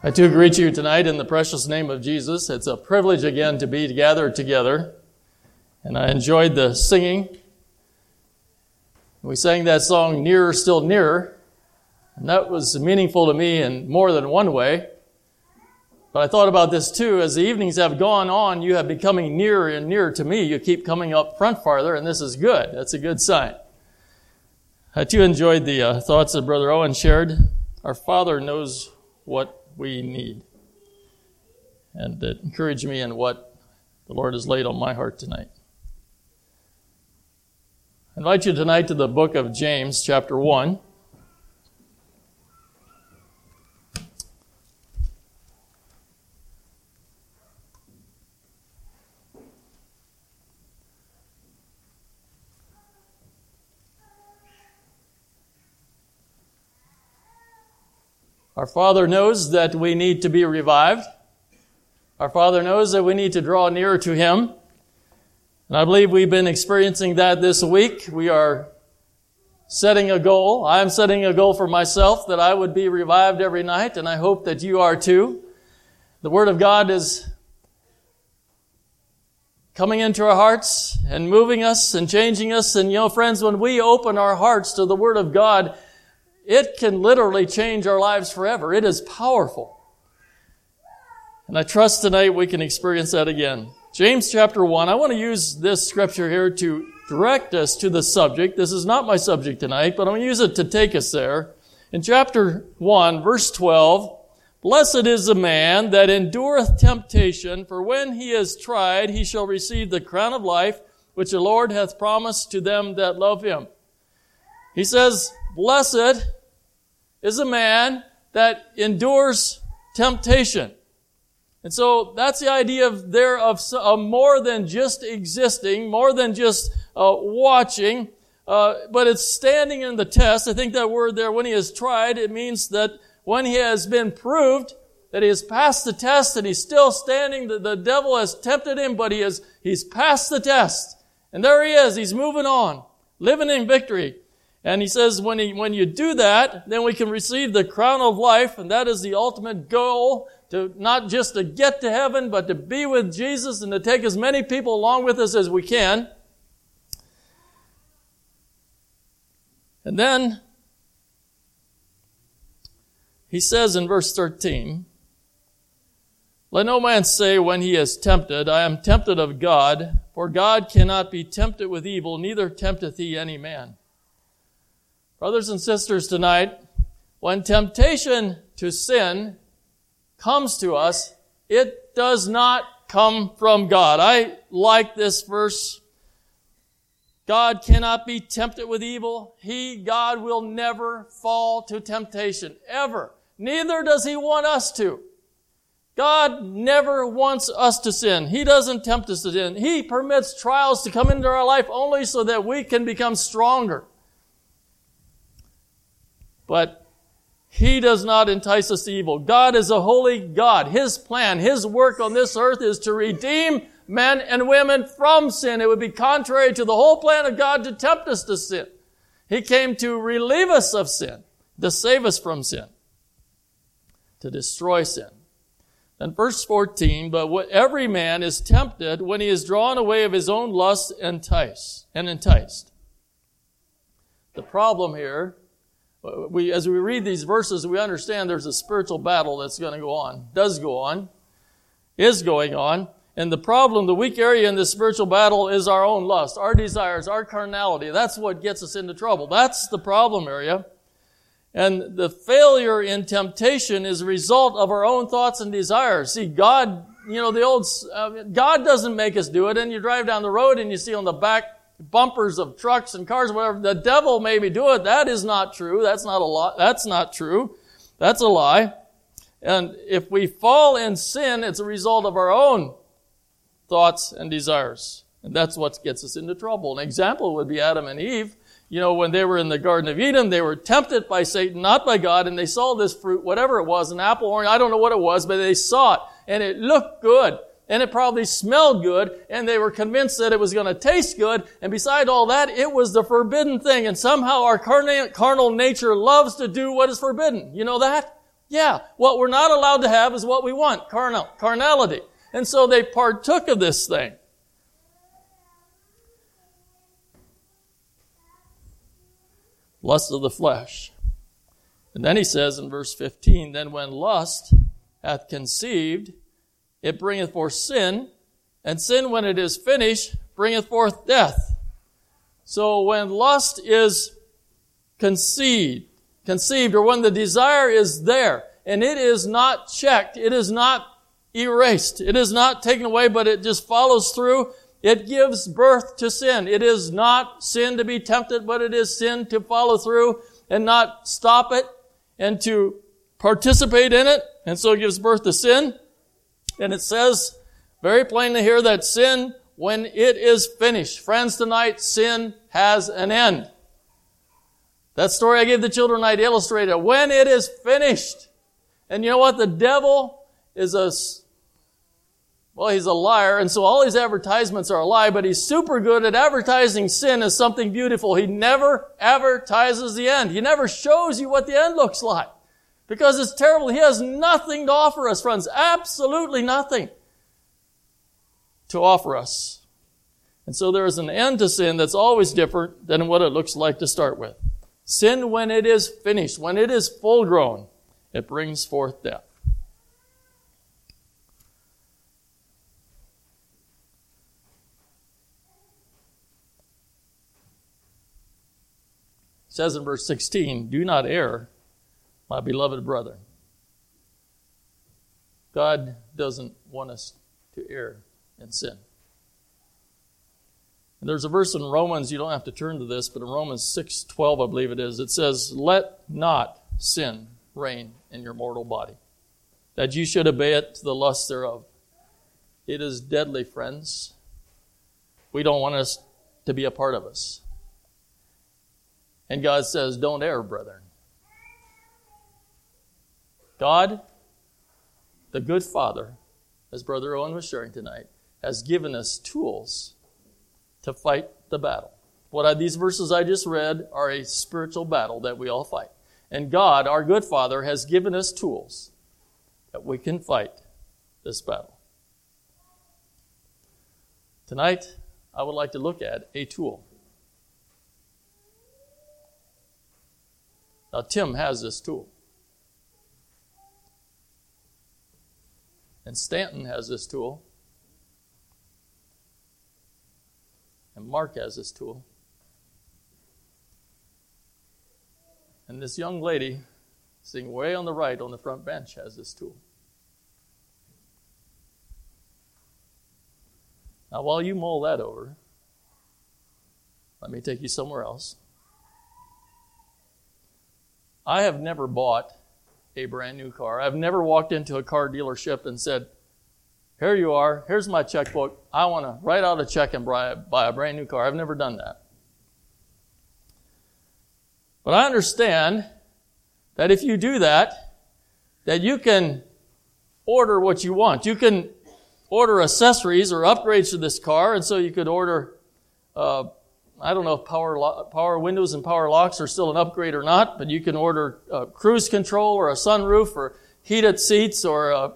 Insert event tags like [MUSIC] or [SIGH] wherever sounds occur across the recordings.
I too greet you tonight in the precious name of Jesus. It's a privilege again to be gathered together. And I enjoyed the singing. We sang that song, Nearer, Still Nearer. And that was meaningful to me in more than one way. But I thought about this too. As the evenings have gone on, you have becoming nearer and nearer to me. You keep coming up front farther, and this is good. That's a good sign. I too enjoyed the uh, thoughts that Brother Owen shared. Our Father knows what we need. And that encourage me in what the Lord has laid on my heart tonight. I invite you tonight to the book of James, chapter 1. Our Father knows that we need to be revived. Our Father knows that we need to draw nearer to Him. And I believe we've been experiencing that this week. We are setting a goal. I'm setting a goal for myself that I would be revived every night, and I hope that you are too. The Word of God is coming into our hearts and moving us and changing us. And you know, friends, when we open our hearts to the Word of God, it can literally change our lives forever. It is powerful. And I trust tonight we can experience that again. James chapter 1, I want to use this scripture here to direct us to the subject. This is not my subject tonight, but I'm going to use it to take us there. In chapter 1, verse 12, Blessed is the man that endureth temptation, for when he is tried, he shall receive the crown of life, which the Lord hath promised to them that love him. He says, Blessed is a man that endures temptation. And so that's the idea of there of, more than just existing, more than just uh, watching, uh, but it's standing in the test. I think that word there, when he is tried, it means that when he has been proved, that he has passed the test, that he's still standing, the, the devil has tempted him, but he has, he's passed the test. And there he is, he's moving on, living in victory. And he says, when, he, when you do that, then we can receive the crown of life, and that is the ultimate goal, to not just to get to heaven, but to be with Jesus and to take as many people along with us as we can. And then, he says in verse 13, Let no man say when he is tempted, I am tempted of God, for God cannot be tempted with evil, neither tempteth he any man. Brothers and sisters, tonight, when temptation to sin comes to us, it does not come from God. I like this verse. God cannot be tempted with evil. He, God, will never fall to temptation, ever. Neither does He want us to. God never wants us to sin. He doesn't tempt us to sin. He permits trials to come into our life only so that we can become stronger. But he does not entice us to evil. God is a holy God. His plan, His work on this earth is to redeem men and women from sin. It would be contrary to the whole plan of God to tempt us to sin. He came to relieve us of sin, to save us from sin, to destroy sin. Then verse 14, but what every man is tempted when he is drawn away of his own lust entice, and enticed. The problem here we, as we read these verses, we understand there's a spiritual battle that's going to go on, does go on, is going on. And the problem, the weak area in this spiritual battle is our own lust, our desires, our carnality. That's what gets us into trouble. That's the problem area. And the failure in temptation is a result of our own thoughts and desires. See, God, you know, the old, uh, God doesn't make us do it. And you drive down the road and you see on the back bumpers of trucks and cars, whatever. The devil made me do it. That is not true. That's not a lie. That's not true. That's a lie. And if we fall in sin, it's a result of our own thoughts and desires. And that's what gets us into trouble. An example would be Adam and Eve. You know, when they were in the Garden of Eden, they were tempted by Satan, not by God, and they saw this fruit, whatever it was, an apple, orange, I don't know what it was, but they saw it, and it looked good and it probably smelled good, and they were convinced that it was going to taste good, and beside all that, it was the forbidden thing, and somehow our carnal nature loves to do what is forbidden. You know that? Yeah, what we're not allowed to have is what we want, carnal, carnality. And so they partook of this thing. Lust of the flesh. And then he says in verse 15, Then when lust hath conceived, it bringeth forth sin, and sin, when it is finished, bringeth forth death. So when lust is conceived, conceived, or when the desire is there, and it is not checked, it is not erased, it is not taken away, but it just follows through, it gives birth to sin. It is not sin to be tempted, but it is sin to follow through and not stop it and to participate in it. And so it gives birth to sin. And it says very plainly here that sin, when it is finished, friends, tonight, sin has an end. That story I gave the children I'd illustrate. When it is finished. And you know what? The devil is a, well, he's a liar, and so all his advertisements are a lie, but he's super good at advertising sin as something beautiful. He never advertises the end. He never shows you what the end looks like. Because it's terrible. He has nothing to offer us, friends. Absolutely nothing to offer us. And so there is an end to sin that's always different than what it looks like to start with. Sin, when it is finished, when it is full grown, it brings forth death. Says in verse 16, Do not err my beloved brother. God doesn't want us to err in sin. And there's a verse in Romans, you don't have to turn to this, but in Romans 6:12 I believe it is, it says, "Let not sin reign in your mortal body, that you should obey it to the lust thereof." It is deadly, friends. We don't want us to be a part of us. And God says, "Don't err, brethren." God, the good Father, as Brother Owen was sharing tonight, has given us tools to fight the battle. What I, these verses I just read are a spiritual battle that we all fight. And God, our good Father, has given us tools that we can fight this battle. Tonight, I would like to look at a tool. Now, Tim has this tool. And Stanton has this tool. And Mark has this tool. And this young lady, sitting way on the right on the front bench, has this tool. Now, while you mull that over, let me take you somewhere else. I have never bought a brand new car. I've never walked into a car dealership and said, Here you are, here's my checkbook. I want to write out a check and buy, buy a brand new car. I've never done that. But I understand that if you do that, that you can order what you want. You can order accessories or upgrades to this car, and so you could order uh, I don't know if power, lo- power windows and power locks are still an upgrade or not, but you can order a cruise control or a sunroof or heated seats or a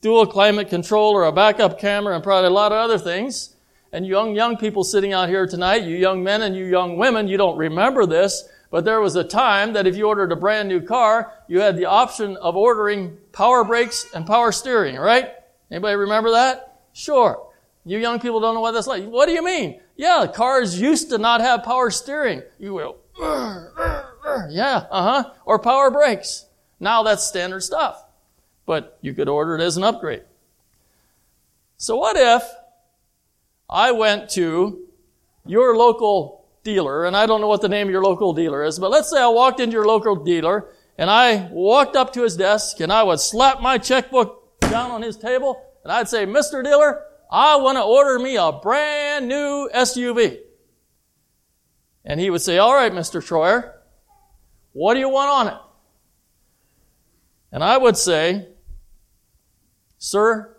dual climate control or a backup camera and probably a lot of other things. And young, young people sitting out here tonight, you young men and you young women, you don't remember this, but there was a time that if you ordered a brand new car, you had the option of ordering power brakes and power steering, right? Anybody remember that? Sure. You young people don't know what that's like. What do you mean? Yeah, cars used to not have power steering. You will, yeah, uh huh, or power brakes. Now that's standard stuff. But you could order it as an upgrade. So what if I went to your local dealer, and I don't know what the name of your local dealer is, but let's say I walked into your local dealer and I walked up to his desk and I would slap my checkbook down on his table and I'd say, Mr. Dealer, I want to order me a brand new SUV. And he would say, All right, Mr. Troyer, what do you want on it? And I would say, Sir,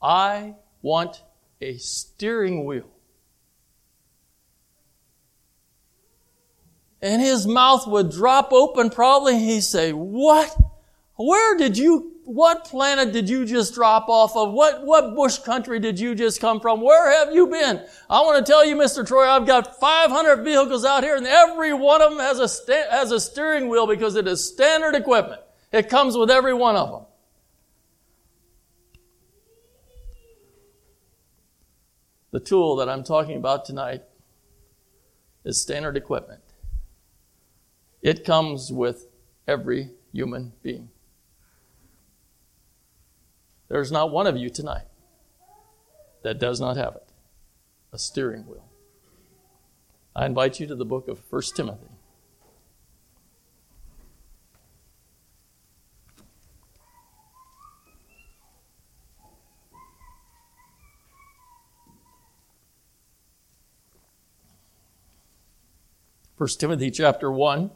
I want a steering wheel. And his mouth would drop open probably. He'd say, What? Where did you, what planet did you just drop off of? What, what bush country did you just come from? Where have you been? I want to tell you, Mr. Troy, I've got 500 vehicles out here and every one of them has a, sta- has a steering wheel because it is standard equipment. It comes with every one of them. The tool that I'm talking about tonight is standard equipment. It comes with every human being. There's not one of you tonight that does not have it a steering wheel. I invite you to the book of 1 Timothy. 1 Timothy chapter 1.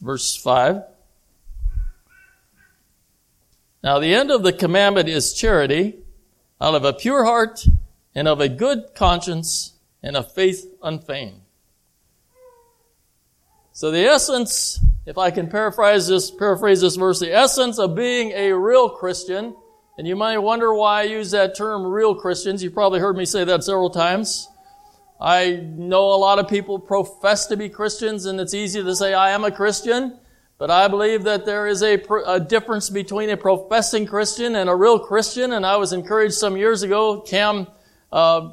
Verse 5. Now, the end of the commandment is charity, out of a pure heart, and of a good conscience, and of faith unfeigned. So, the essence, if I can paraphrase this, paraphrase this verse, the essence of being a real Christian and you might wonder why I use that term real Christians. You've probably heard me say that several times. I know a lot of people profess to be Christians and it's easy to say I am a Christian, but I believe that there is a, a difference between a professing Christian and a real Christian. And I was encouraged some years ago, Cam, uh,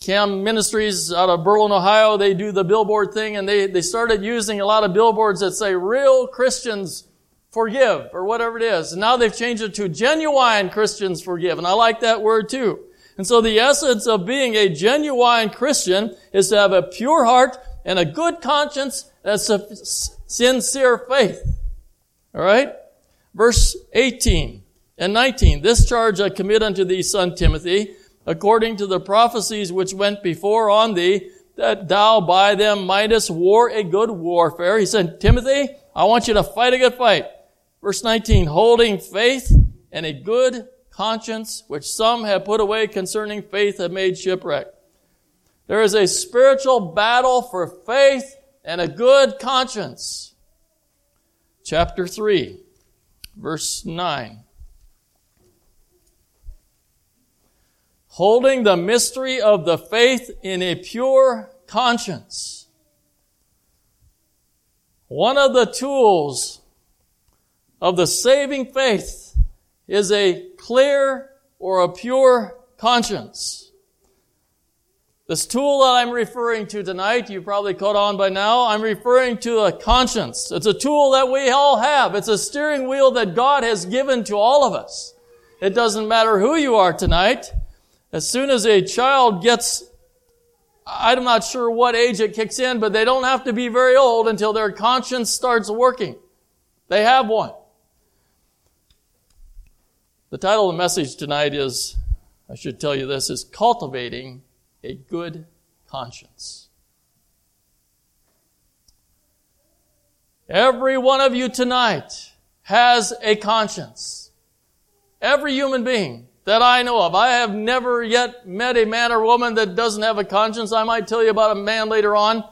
Cam Ministries out of Berlin, Ohio, they do the billboard thing and they, they started using a lot of billboards that say real Christians forgive or whatever it is. And now they've changed it to genuine Christians forgive. And I like that word too. And so the essence of being a genuine Christian is to have a pure heart and a good conscience and a sincere faith. All right? Verse 18 and 19. This charge I commit unto thee, son Timothy, according to the prophecies which went before on thee, that thou by them mightest war a good warfare. He said, Timothy, I want you to fight a good fight. Verse 19, holding faith and a good conscience, which some have put away concerning faith have made shipwreck. There is a spiritual battle for faith and a good conscience. Chapter 3, verse 9. Holding the mystery of the faith in a pure conscience. One of the tools of the saving faith is a clear or a pure conscience. This tool that I'm referring to tonight, you probably caught on by now, I'm referring to a conscience. It's a tool that we all have. It's a steering wheel that God has given to all of us. It doesn't matter who you are tonight. As soon as a child gets, I'm not sure what age it kicks in, but they don't have to be very old until their conscience starts working. They have one. The title of the message tonight is, I should tell you this, is Cultivating a Good Conscience. Every one of you tonight has a conscience. Every human being that I know of. I have never yet met a man or woman that doesn't have a conscience. I might tell you about a man later on,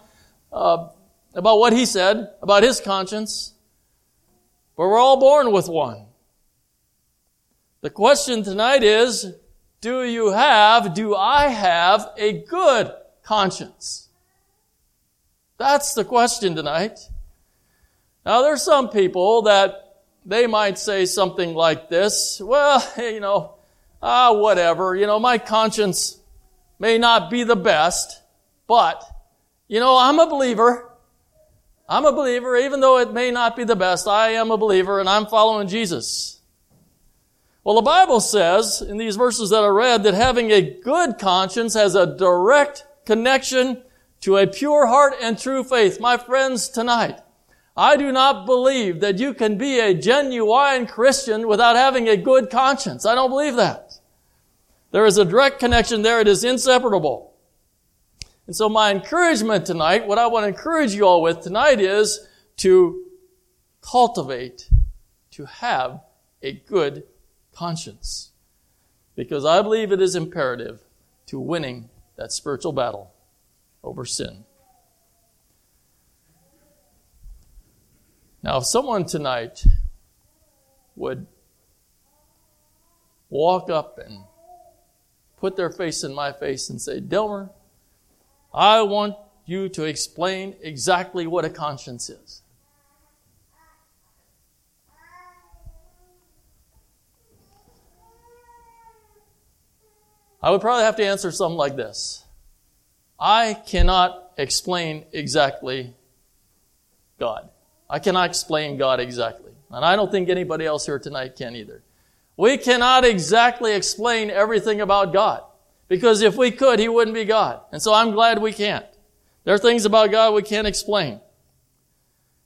uh, about what he said, about his conscience. But we're all born with one. The question tonight is, do you have, do I have a good conscience? That's the question tonight. Now there's some people that they might say something like this, well, [LAUGHS] you know, ah, whatever, you know, my conscience may not be the best, but, you know, I'm a believer. I'm a believer, even though it may not be the best, I am a believer and I'm following Jesus. Well, the Bible says in these verses that I read that having a good conscience has a direct connection to a pure heart and true faith. My friends, tonight, I do not believe that you can be a genuine Christian without having a good conscience. I don't believe that. There is a direct connection there. It is inseparable. And so my encouragement tonight, what I want to encourage you all with tonight is to cultivate, to have a good conscience. Because I believe it is imperative to winning that spiritual battle over sin. Now, if someone tonight would walk up and put their face in my face and say, Delmer, I want you to explain exactly what a conscience is. I would probably have to answer something like this. I cannot explain exactly God. I cannot explain God exactly. And I don't think anybody else here tonight can either. We cannot exactly explain everything about God. Because if we could, He wouldn't be God. And so I'm glad we can't. There are things about God we can't explain.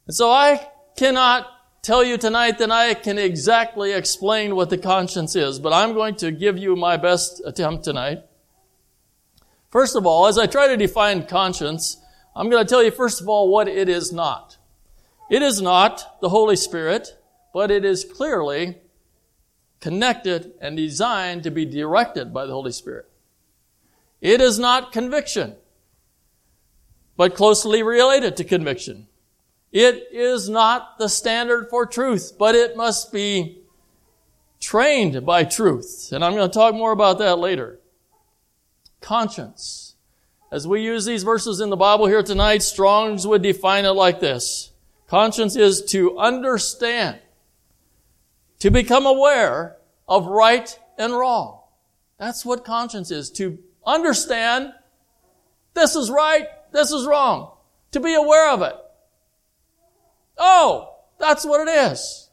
And so I cannot tell you tonight that I can exactly explain what the conscience is, but I'm going to give you my best attempt tonight. First of all, as I try to define conscience, I'm going to tell you first of all what it is not. It is not the Holy Spirit, but it is clearly connected and designed to be directed by the Holy Spirit. It is not conviction, but closely related to conviction. It is not the standard for truth, but it must be trained by truth. And I'm going to talk more about that later. Conscience. As we use these verses in the Bible here tonight, Strong's would define it like this. Conscience is to understand, to become aware of right and wrong. That's what conscience is. To understand this is right, this is wrong. To be aware of it. Oh, that's what it is.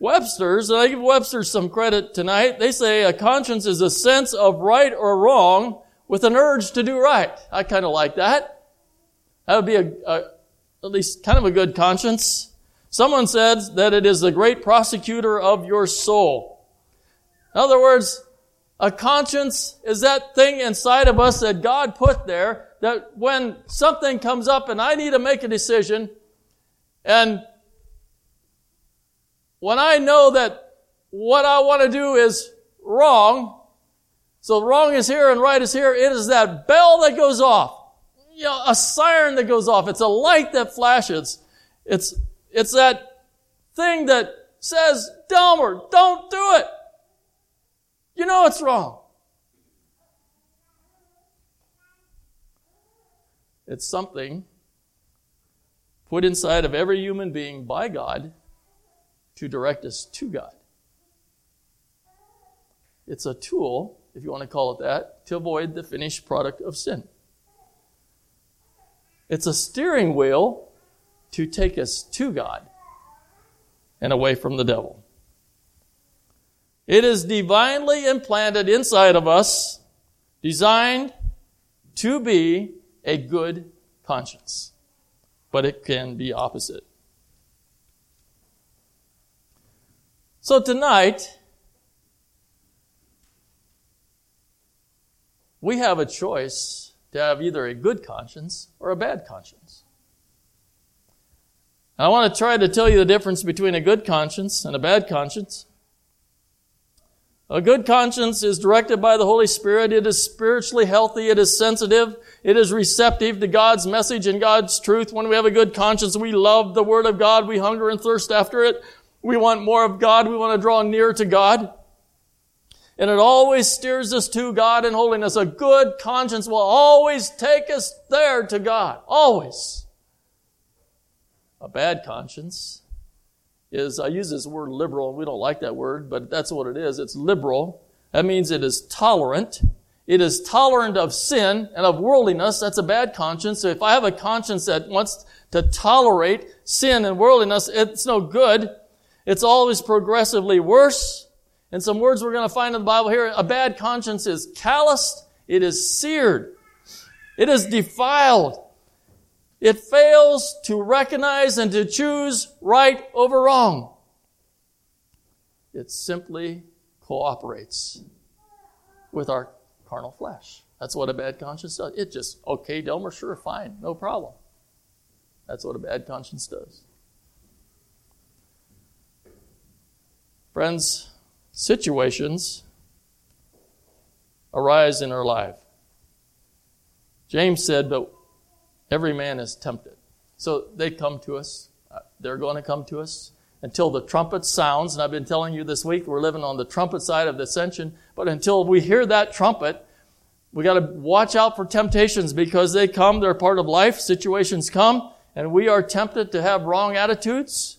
Webster's, and I give Webster's some credit tonight, they say a conscience is a sense of right or wrong with an urge to do right. I kind of like that. That would be a, a, at least kind of a good conscience. Someone says that it is the great prosecutor of your soul. In other words, a conscience is that thing inside of us that God put there that when something comes up and I need to make a decision, and when I know that what I want to do is wrong, so wrong is here and right is here, it is that bell that goes off. You know, a siren that goes off. It's a light that flashes. It's, it's that thing that says, Delmer, don't do it. You know it's wrong. It's something put inside of every human being by God to direct us to God. It's a tool, if you want to call it that, to avoid the finished product of sin. It's a steering wheel to take us to God and away from the devil. It is divinely implanted inside of us, designed to be a good conscience but it can be opposite. So tonight, we have a choice to have either a good conscience or a bad conscience. I want to try to tell you the difference between a good conscience and a bad conscience. A good conscience is directed by the Holy Spirit. It is spiritually healthy. It is sensitive. It is receptive to God's message and God's truth. When we have a good conscience, we love the Word of God. We hunger and thirst after it. We want more of God. We want to draw near to God. And it always steers us to God and holiness. A good conscience will always take us there to God. Always. A bad conscience is I use this word liberal. We don't like that word, but that's what it is. It's liberal. That means it is tolerant. It is tolerant of sin and of worldliness. That's a bad conscience. So if I have a conscience that wants to tolerate sin and worldliness, it's no good. It's always progressively worse. And some words we're going to find in the Bible here. A bad conscience is calloused. It is seared. It is defiled. It fails to recognize and to choose right over wrong. It simply cooperates with our carnal flesh. That's what a bad conscience does. It just, okay, Delmer, sure, fine, no problem. That's what a bad conscience does. Friends, situations arise in our life. James said, but Every man is tempted. So they come to us. Uh, They're going to come to us until the trumpet sounds. And I've been telling you this week, we're living on the trumpet side of the ascension. But until we hear that trumpet, we got to watch out for temptations because they come. They're part of life. Situations come and we are tempted to have wrong attitudes.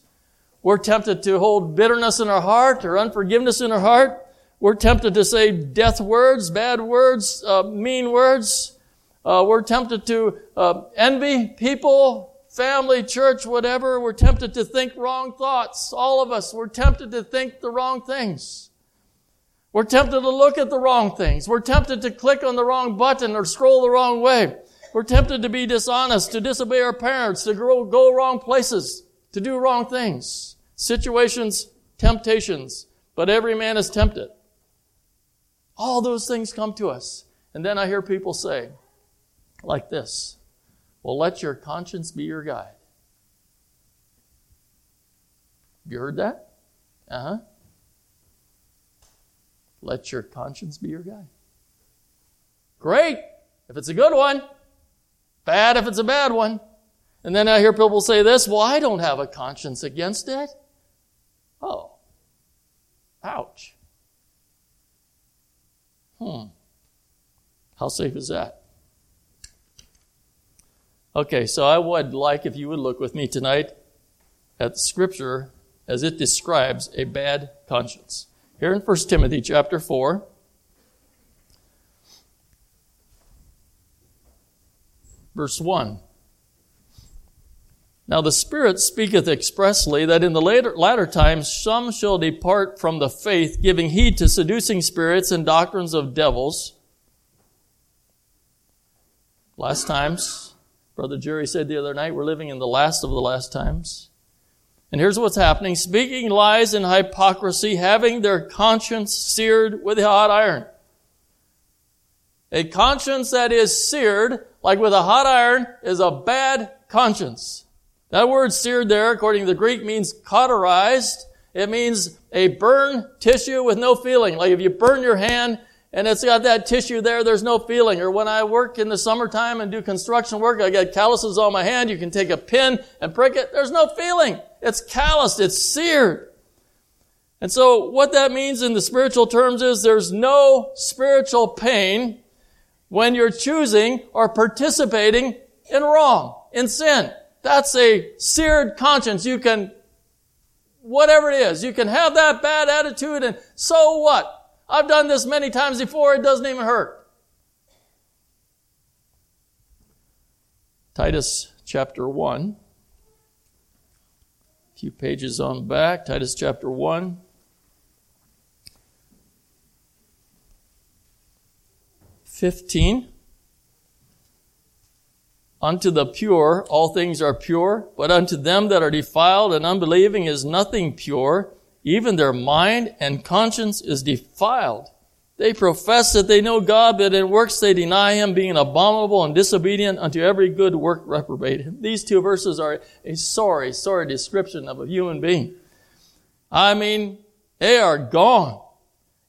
We're tempted to hold bitterness in our heart or unforgiveness in our heart. We're tempted to say death words, bad words, uh, mean words. Uh, we're tempted to uh, envy people, family, church, whatever. We're tempted to think wrong thoughts. All of us, we're tempted to think the wrong things. We're tempted to look at the wrong things. We're tempted to click on the wrong button or scroll the wrong way. We're tempted to be dishonest, to disobey our parents, to go, go wrong places, to do wrong things. Situations, temptations. But every man is tempted. All those things come to us. And then I hear people say, like this, well, let your conscience be your guide. You heard that? Uh huh. Let your conscience be your guide. Great, if it's a good one. Bad if it's a bad one. And then I hear people say this, well, I don't have a conscience against it. Oh. Ouch. Hmm. How safe is that? Okay, so I would like if you would look with me tonight at Scripture as it describes a bad conscience. Here in 1 Timothy chapter 4, verse 1. Now the Spirit speaketh expressly that in the later, latter times some shall depart from the faith, giving heed to seducing spirits and doctrines of devils. Last times, Brother Jerry said the other night, we're living in the last of the last times. And here's what's happening. Speaking lies and hypocrisy, having their conscience seared with a hot iron. A conscience that is seared, like with a hot iron, is a bad conscience. That word seared there, according to the Greek, means cauterized. It means a burned tissue with no feeling. Like if you burn your hand and it's got that tissue there, there's no feeling. Or when I work in the summertime and do construction work, I get calluses on my hand. You can take a pin and prick it. There's no feeling. It's calloused. It's seared. And so what that means in the spiritual terms is there's no spiritual pain when you're choosing or participating in wrong, in sin. That's a seared conscience. You can, whatever it is, you can have that bad attitude and so what? I've done this many times before, it doesn't even hurt. Titus chapter 1. A few pages on back. Titus chapter 1. 15. Unto the pure all things are pure, but unto them that are defiled and unbelieving is nothing pure. Even their mind and conscience is defiled. They profess that they know God, but in works they deny Him, being abominable and disobedient unto every good work reprobate. These two verses are a sorry, sorry description of a human being. I mean, they are gone.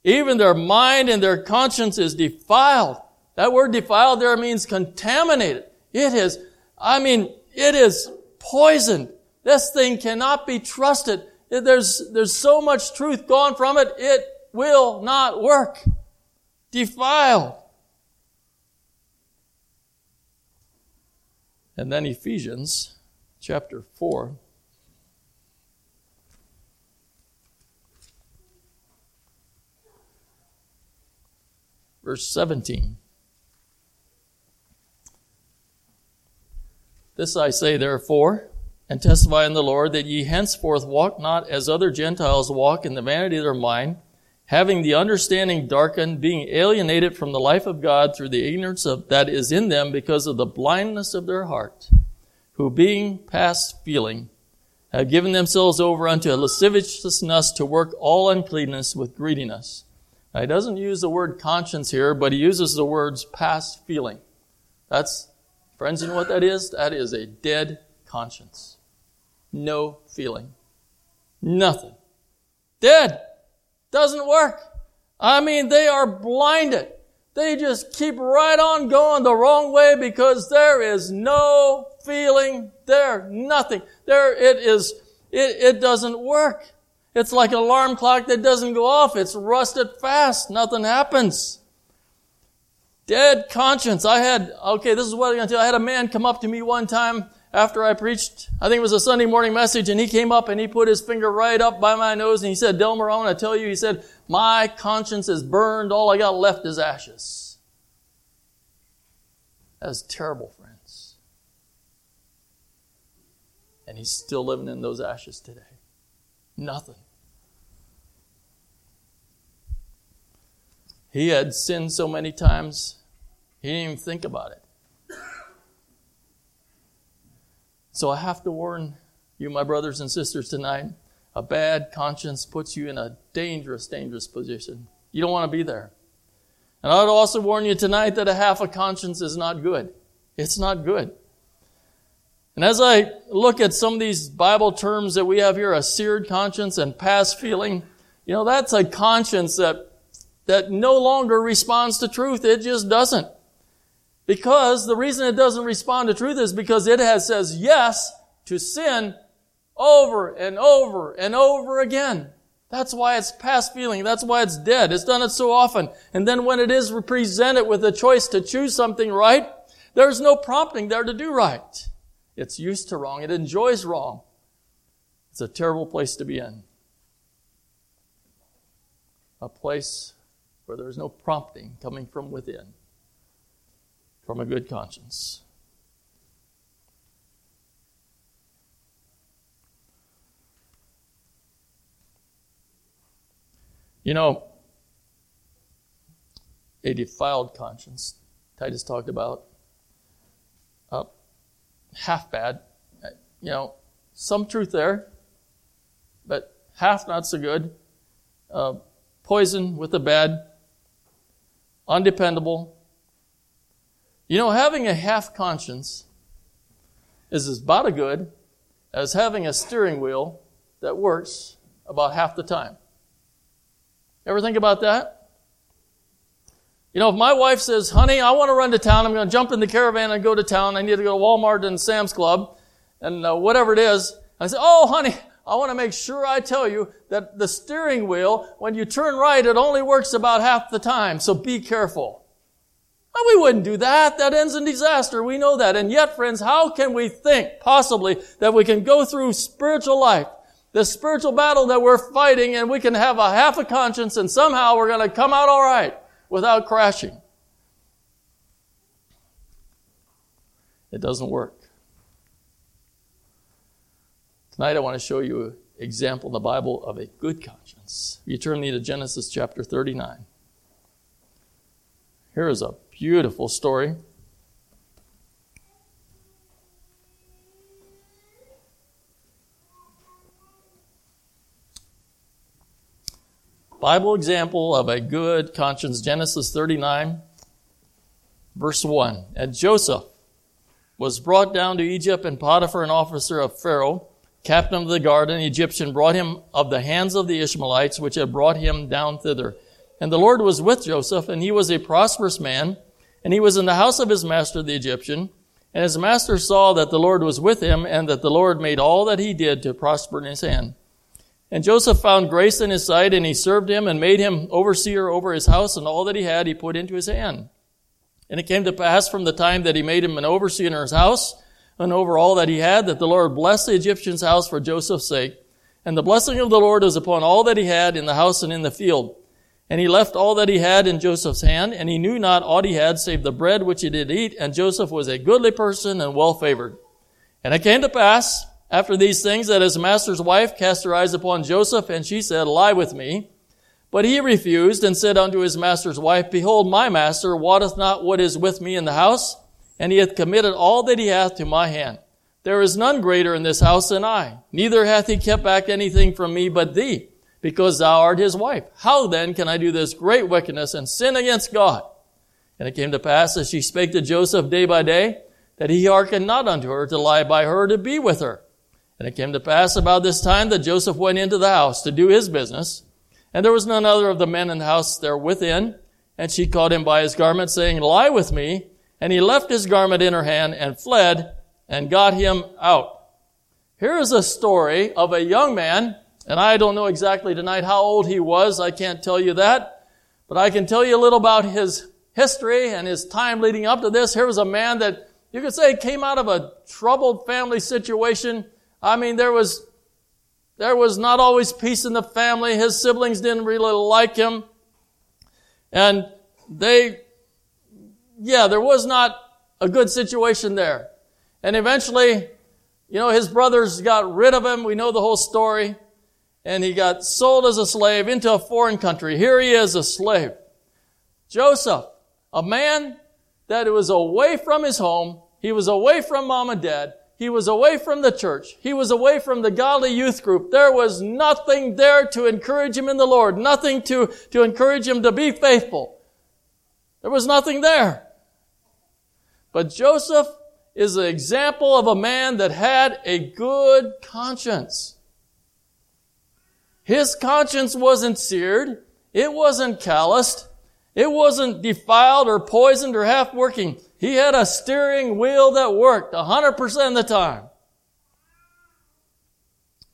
Even their mind and their conscience is defiled. That word defiled there means contaminated. It is, I mean, it is poisoned. This thing cannot be trusted. There's, there's so much truth gone from it, it will not work. Defiled. And then Ephesians chapter 4. Verse 17. This I say therefore, and testify in the Lord, that ye henceforth walk not as other Gentiles walk in the vanity of their mind, having the understanding darkened, being alienated from the life of God through the ignorance of, that is in them because of the blindness of their heart, who being past feeling, have given themselves over unto a lasciviousness to work all uncleanness with greediness. Now, he doesn't use the word conscience here, but he uses the words past feeling. That's Friends, you know what that is? That is a dead conscience. No feeling. Nothing. Dead. Doesn't work. I mean, they are blinded. They just keep right on going the wrong way because there is no feeling there. Nothing. There it is It, it doesn't work. It's like an alarm clock that doesn't go off. It's rusted fast. Nothing happens. Dead conscience. I had, okay, this is what I'm going to tell you. I had a man come up to me one time after I preached, I think it was a Sunday morning message, and he came up and he put his finger right up by my nose and he said, Delmer, I want to tell you, he said, my conscience is burned. All I got left is ashes. That's terrible, friends. And he's still living in those ashes today. Nothing. He had sinned so many times, he didn't even think about it. So I have to warn you, my brothers and sisters, tonight. A bad conscience puts you in a dangerous, dangerous position. You don't want to be there. And I would also warn you tonight that a half a conscience is not good. It's not good. And as I look at some of these Bible terms that we have here, a seared conscience and past feeling, you know, that's a conscience that, that no longer responds to truth. It just doesn't. Because the reason it doesn't respond to truth is because it has says yes to sin over and over and over again. That's why it's past feeling. That's why it's dead. It's done it so often. And then when it is presented with a choice to choose something right, there's no prompting there to do right. It's used to wrong. It enjoys wrong. It's a terrible place to be in. A place where there's no prompting coming from within from a good conscience. You know, a defiled conscience, Titus talked about, uh, half bad. You know, some truth there, but half not so good. Uh, poison with the bad, undependable, you know, having a half conscience is about as good as having a steering wheel that works about half the time. Ever think about that? You know, if my wife says, honey, I want to run to town, I'm going to jump in the caravan and go to town, I need to go to Walmart and Sam's Club, and uh, whatever it is, I say, oh, honey, I want to make sure I tell you that the steering wheel, when you turn right, it only works about half the time, so be careful. We wouldn't do that. That ends in disaster. We know that. And yet, friends, how can we think possibly that we can go through spiritual life, the spiritual battle that we're fighting, and we can have a half a conscience and somehow we're going to come out all right without crashing? It doesn't work. Tonight I want to show you an example in the Bible of a good conscience. You turn me to Genesis chapter 39. Here is a beautiful story. Bible example of a good conscience, Genesis 39, verse 1. And Joseph was brought down to Egypt, and Potiphar, an officer of Pharaoh, captain of the guard, an Egyptian, brought him of the hands of the Ishmaelites, which had brought him down thither. And the Lord was with Joseph, and he was a prosperous man, and he was in the house of his master the Egyptian. And his master saw that the Lord was with him, and that the Lord made all that he did to prosper in his hand. And Joseph found grace in his sight, and he served him, and made him overseer over his house, and all that he had he put into his hand. And it came to pass from the time that he made him an overseer in his house, and over all that he had, that the Lord blessed the Egyptian's house for Joseph's sake. And the blessing of the Lord was upon all that he had in the house and in the field. And he left all that he had in Joseph's hand, and he knew not aught he had save the bread which he did eat, and Joseph was a goodly person and well favored. And it came to pass, after these things, that his master's wife cast her eyes upon Joseph, and she said, Lie with me. But he refused, and said unto his master's wife, Behold, my master wotteth not what is with me in the house, and he hath committed all that he hath to my hand. There is none greater in this house than I, neither hath he kept back anything from me but thee because thou art his wife. How then can I do this great wickedness and sin against God? And it came to pass as she spake to Joseph day by day, that he hearkened not unto her to lie by her to be with her. And it came to pass about this time that Joseph went into the house to do his business, and there was none other of the men in the house there within, and she caught him by his garment, saying, Lie with me. And he left his garment in her hand and fled and got him out. Here is a story of a young man, and I don't know exactly tonight how old he was. I can't tell you that. But I can tell you a little about his history and his time leading up to this. Here was a man that you could say came out of a troubled family situation. I mean, there was, there was not always peace in the family. His siblings didn't really like him. And they, yeah, there was not a good situation there. And eventually, you know, his brothers got rid of him. We know the whole story. And he got sold as a slave into a foreign country. Here he is, a slave. Joseph, a man that was away from his home. He was away from mom and dad. He was away from the church. He was away from the godly youth group. There was nothing there to encourage him in the Lord. Nothing to, to encourage him to be faithful. There was nothing there. But Joseph is an example of a man that had a good conscience. His conscience wasn't seared. It wasn't calloused. It wasn't defiled or poisoned or half working. He had a steering wheel that worked 100% of the time.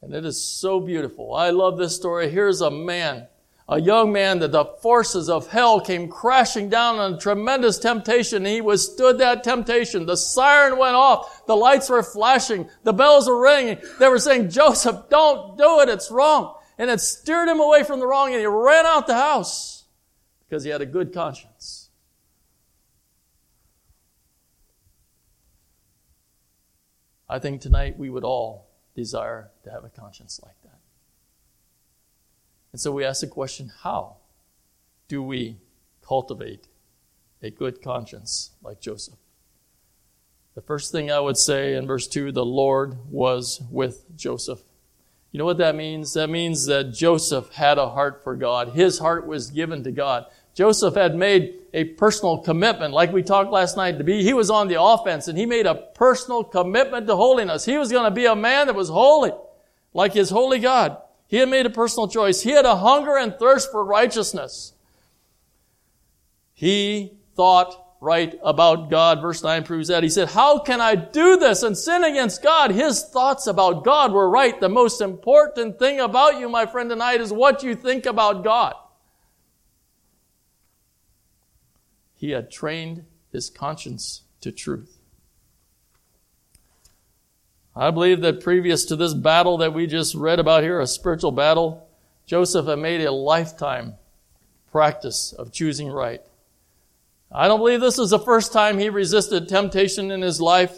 And it is so beautiful. I love this story. Here's a man a young man that the forces of hell came crashing down on tremendous temptation. He withstood that temptation. The siren went off. The lights were flashing. The bells were ringing. They were saying, Joseph, don't do it. It's wrong. And it steered him away from the wrong and he ran out the house because he had a good conscience. I think tonight we would all desire to have a conscience like that. And so we ask the question how do we cultivate a good conscience like Joseph? The first thing I would say in verse 2 the Lord was with Joseph. You know what that means? That means that Joseph had a heart for God. His heart was given to God. Joseph had made a personal commitment, like we talked last night, to be, he was on the offense and he made a personal commitment to holiness. He was going to be a man that was holy, like his holy God. He had made a personal choice. He had a hunger and thirst for righteousness. He thought right about God. Verse 9 proves that. He said, How can I do this and sin against God? His thoughts about God were right. The most important thing about you, my friend, tonight is what you think about God. He had trained his conscience to truth. I believe that previous to this battle that we just read about here, a spiritual battle, Joseph had made a lifetime practice of choosing right. I don't believe this is the first time he resisted temptation in his life.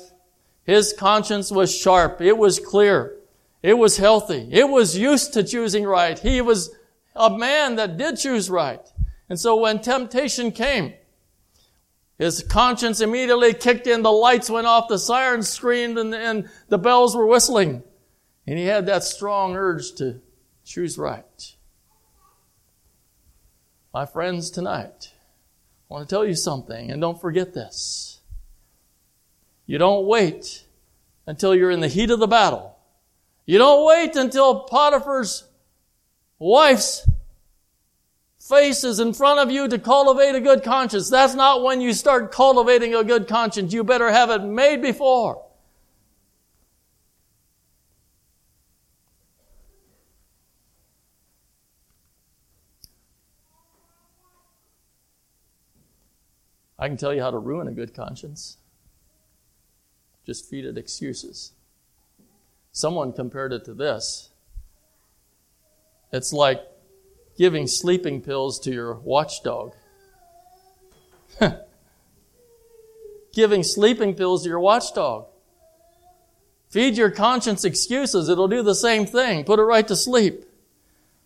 His conscience was sharp. It was clear. It was healthy. It was used to choosing right. He was a man that did choose right. And so when temptation came, his conscience immediately kicked in, the lights went off, the sirens screamed, and, and the bells were whistling. And he had that strong urge to choose right. My friends, tonight, I want to tell you something, and don't forget this. You don't wait until you're in the heat of the battle. You don't wait until Potiphar's wife's face is in front of you to cultivate a good conscience. That's not when you start cultivating a good conscience. You better have it made before. I can tell you how to ruin a good conscience. Just feed it excuses. Someone compared it to this. It's like giving sleeping pills to your watchdog. [LAUGHS] giving sleeping pills to your watchdog. Feed your conscience excuses. It'll do the same thing. Put it right to sleep.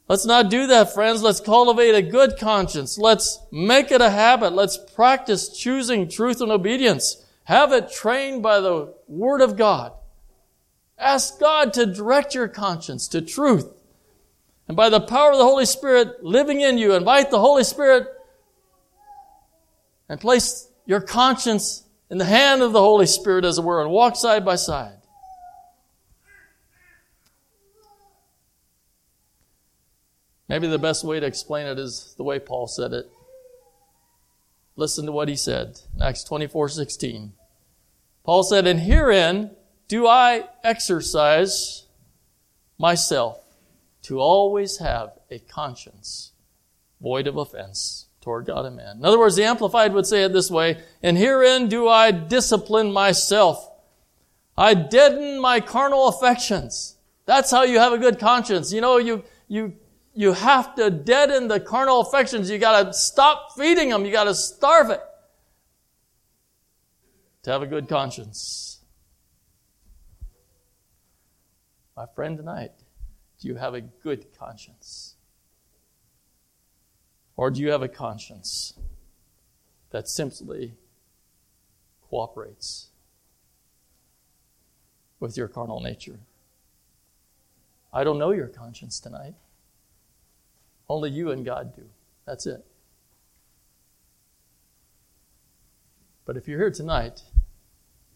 Let's not do that, friends. Let's cultivate a good conscience. Let's make it a habit. Let's practice choosing truth and obedience. Have it trained by the Word of God. Ask God to direct your conscience to truth. And by the power of the Holy Spirit living in you, invite the Holy Spirit and place your conscience in the hand of the Holy Spirit, as it were, and walk side by side. Maybe the best way to explain it is the way Paul said it. Listen to what he said Acts 24 16. Paul said, And herein do I exercise myself to always have a conscience void of offense toward God and man. In other words, the Amplified would say it this way, and herein do I discipline myself. I deaden my carnal affections. That's how you have a good conscience. You know, you, you, you have to deaden the carnal affections. You gotta stop feeding them. You gotta starve it to have a good conscience. My friend tonight, do you have a good conscience? Or do you have a conscience that simply cooperates with your carnal nature? I don't know your conscience tonight. Only you and God do. That's it. But if you're here tonight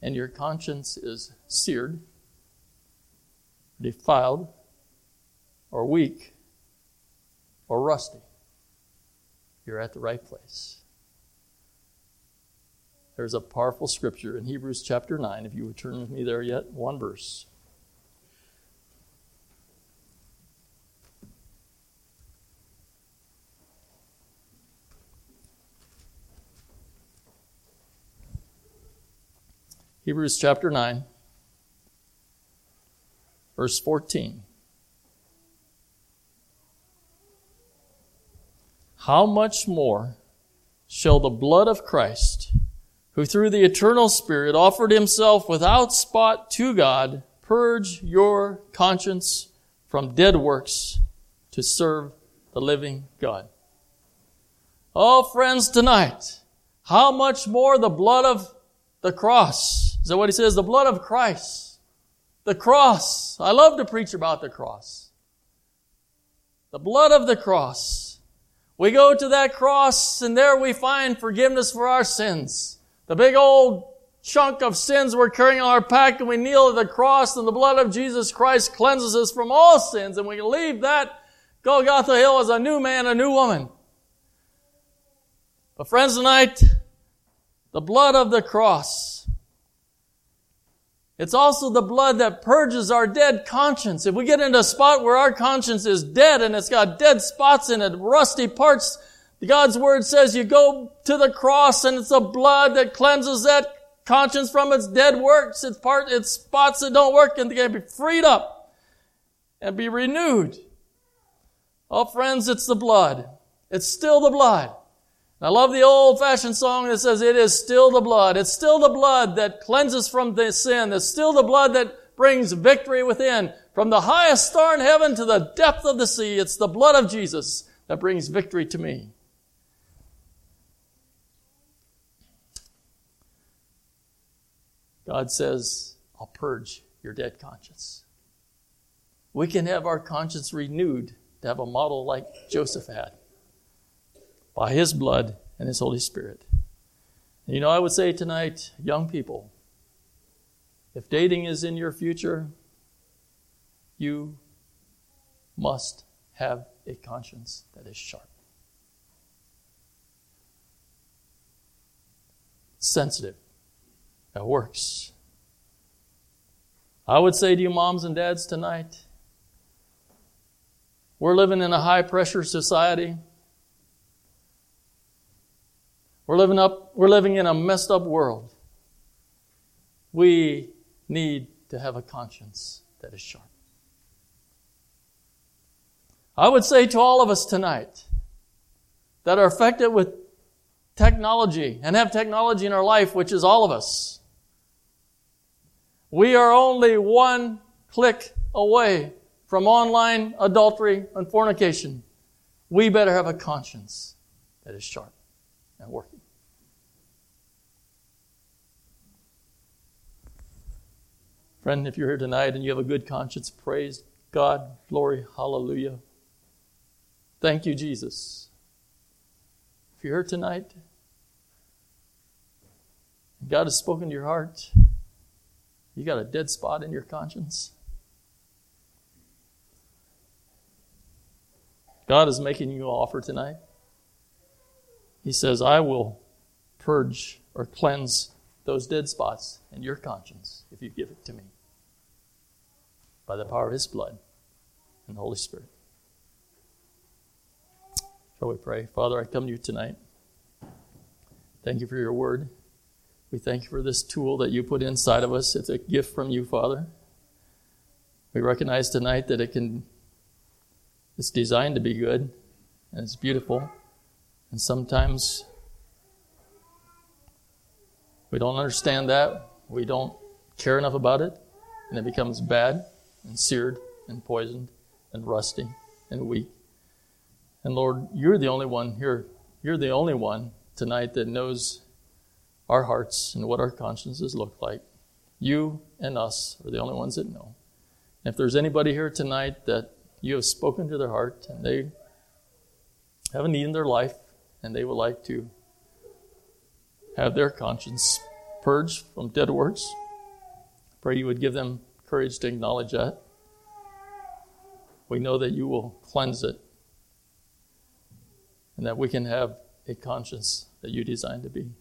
and your conscience is seared, defiled, or weak, or rusty, you're at the right place. There's a powerful scripture in Hebrews chapter 9, if you would turn with me there yet, one verse. Hebrews chapter 9, verse 14. how much more shall the blood of Christ, who through the eternal Spirit offered himself without spot to God, purge your conscience from dead works to serve the living God? Oh, friends, tonight, how much more the blood of the cross? Is that what he says? The blood of Christ. The cross. I love to preach about the cross. The blood of the cross we go to that cross and there we find forgiveness for our sins. The big old chunk of sins we're carrying on our back and we kneel at the cross and the blood of Jesus Christ cleanses us from all sins and we can leave that Golgotha Hill as a new man, a new woman. But friends, tonight, the blood of the cross it's also the blood that purges our dead conscience. If we get into a spot where our conscience is dead and it's got dead spots in it, rusty parts, God's word says you go to the cross and it's the blood that cleanses that conscience from its dead works. It's part, it's spots that don't work and they can be freed up and be renewed. Oh friends, it's the blood. It's still the blood. I love the old fashioned song that says, It is still the blood. It's still the blood that cleanses from the sin. It's still the blood that brings victory within. From the highest star in heaven to the depth of the sea, it's the blood of Jesus that brings victory to me. God says, I'll purge your dead conscience. We can have our conscience renewed to have a model like Joseph had by His blood and His Holy Spirit. And you know, I would say tonight, young people, if dating is in your future, you must have a conscience that is sharp, sensitive, that works. I would say to you, moms and dads, tonight, we're living in a high pressure society. We're living up, we're living in a messed up world. We need to have a conscience that is sharp. I would say to all of us tonight that are affected with technology and have technology in our life, which is all of us, we are only one click away from online adultery and fornication. We better have a conscience that is sharp and working. Friend, if you're here tonight and you have a good conscience, praise God, glory, hallelujah. Thank you, Jesus. If you're here tonight, God has spoken to your heart, you got a dead spot in your conscience. God is making you an offer tonight. He says, I will purge or cleanse those dead spots in your conscience if you give it to me. By the power of His blood and the Holy Spirit. Shall we pray? Father, I come to you tonight. Thank you for your word. We thank you for this tool that you put inside of us. It's a gift from you, Father. We recognize tonight that it can it's designed to be good and it's beautiful. And sometimes we don't understand that. We don't care enough about it, and it becomes bad and seared and poisoned and rusty and weak. And Lord, you're the only one here. You're the only one tonight that knows our hearts and what our consciences look like. You and us are the only ones that know. If there's anybody here tonight that you have spoken to their heart and they have a need in their life and they would like to have their conscience purged from dead works, pray you would give them courage to acknowledge that. We know that you will cleanse it and that we can have a conscience that you designed to be.